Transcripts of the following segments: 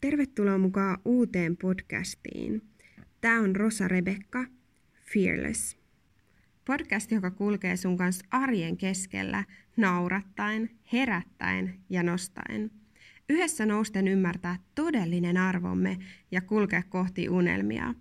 Tervetuloa mukaan uuteen podcastiin. Tämä on Rosa Rebekka, Fearless. Podcast, joka kulkee sun kanssa arjen keskellä, naurattaen, herättäen ja nostaen. Yhdessä nousten ymmärtää todellinen arvomme ja kulkea kohti unelmia.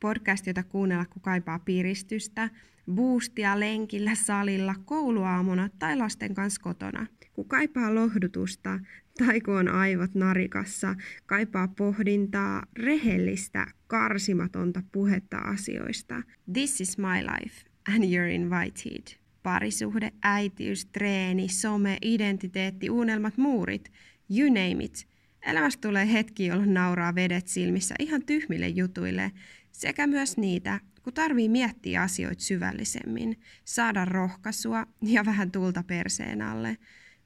Podcast, jota kuunnella, kun kaipaa piristystä, boostia lenkillä, salilla, kouluaamuna tai lasten kanssa kotona. Kun kaipaa lohdutusta tai kun on aivot narikassa, kaipaa pohdintaa, rehellistä, karsimatonta puhetta asioista. This is my life and you're invited. Parisuhde, äitiys, treeni, some, identiteetti, unelmat, muurit, you name it. Elämästä tulee hetki, jolloin nauraa vedet silmissä ihan tyhmille jutuille, sekä myös niitä, kun tarvii miettiä asioita syvällisemmin, saada rohkaisua ja vähän tulta perseen alle.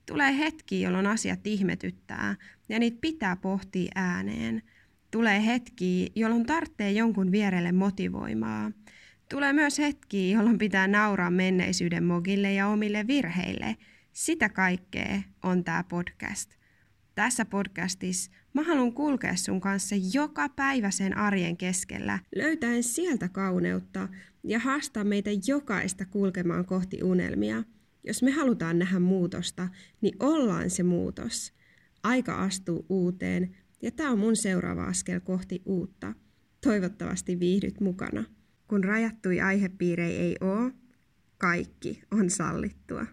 Tulee hetki, jolloin asiat ihmetyttää ja niitä pitää pohtia ääneen. Tulee hetki, jolloin tarvitsee jonkun vierelle motivoimaa. Tulee myös hetki, jolloin pitää nauraa menneisyyden mogille ja omille virheille. Sitä kaikkea on tämä podcast. Tässä podcastissa mä haluan kulkea sun kanssa joka päivä sen arjen keskellä, löytäen sieltä kauneutta ja haastaa meitä jokaista kulkemaan kohti unelmia. Jos me halutaan nähdä muutosta, niin ollaan se muutos. Aika astuu uuteen ja tämä on mun seuraava askel kohti uutta. Toivottavasti viihdyt mukana. Kun rajattui aihepiirei ei oo, kaikki on sallittua.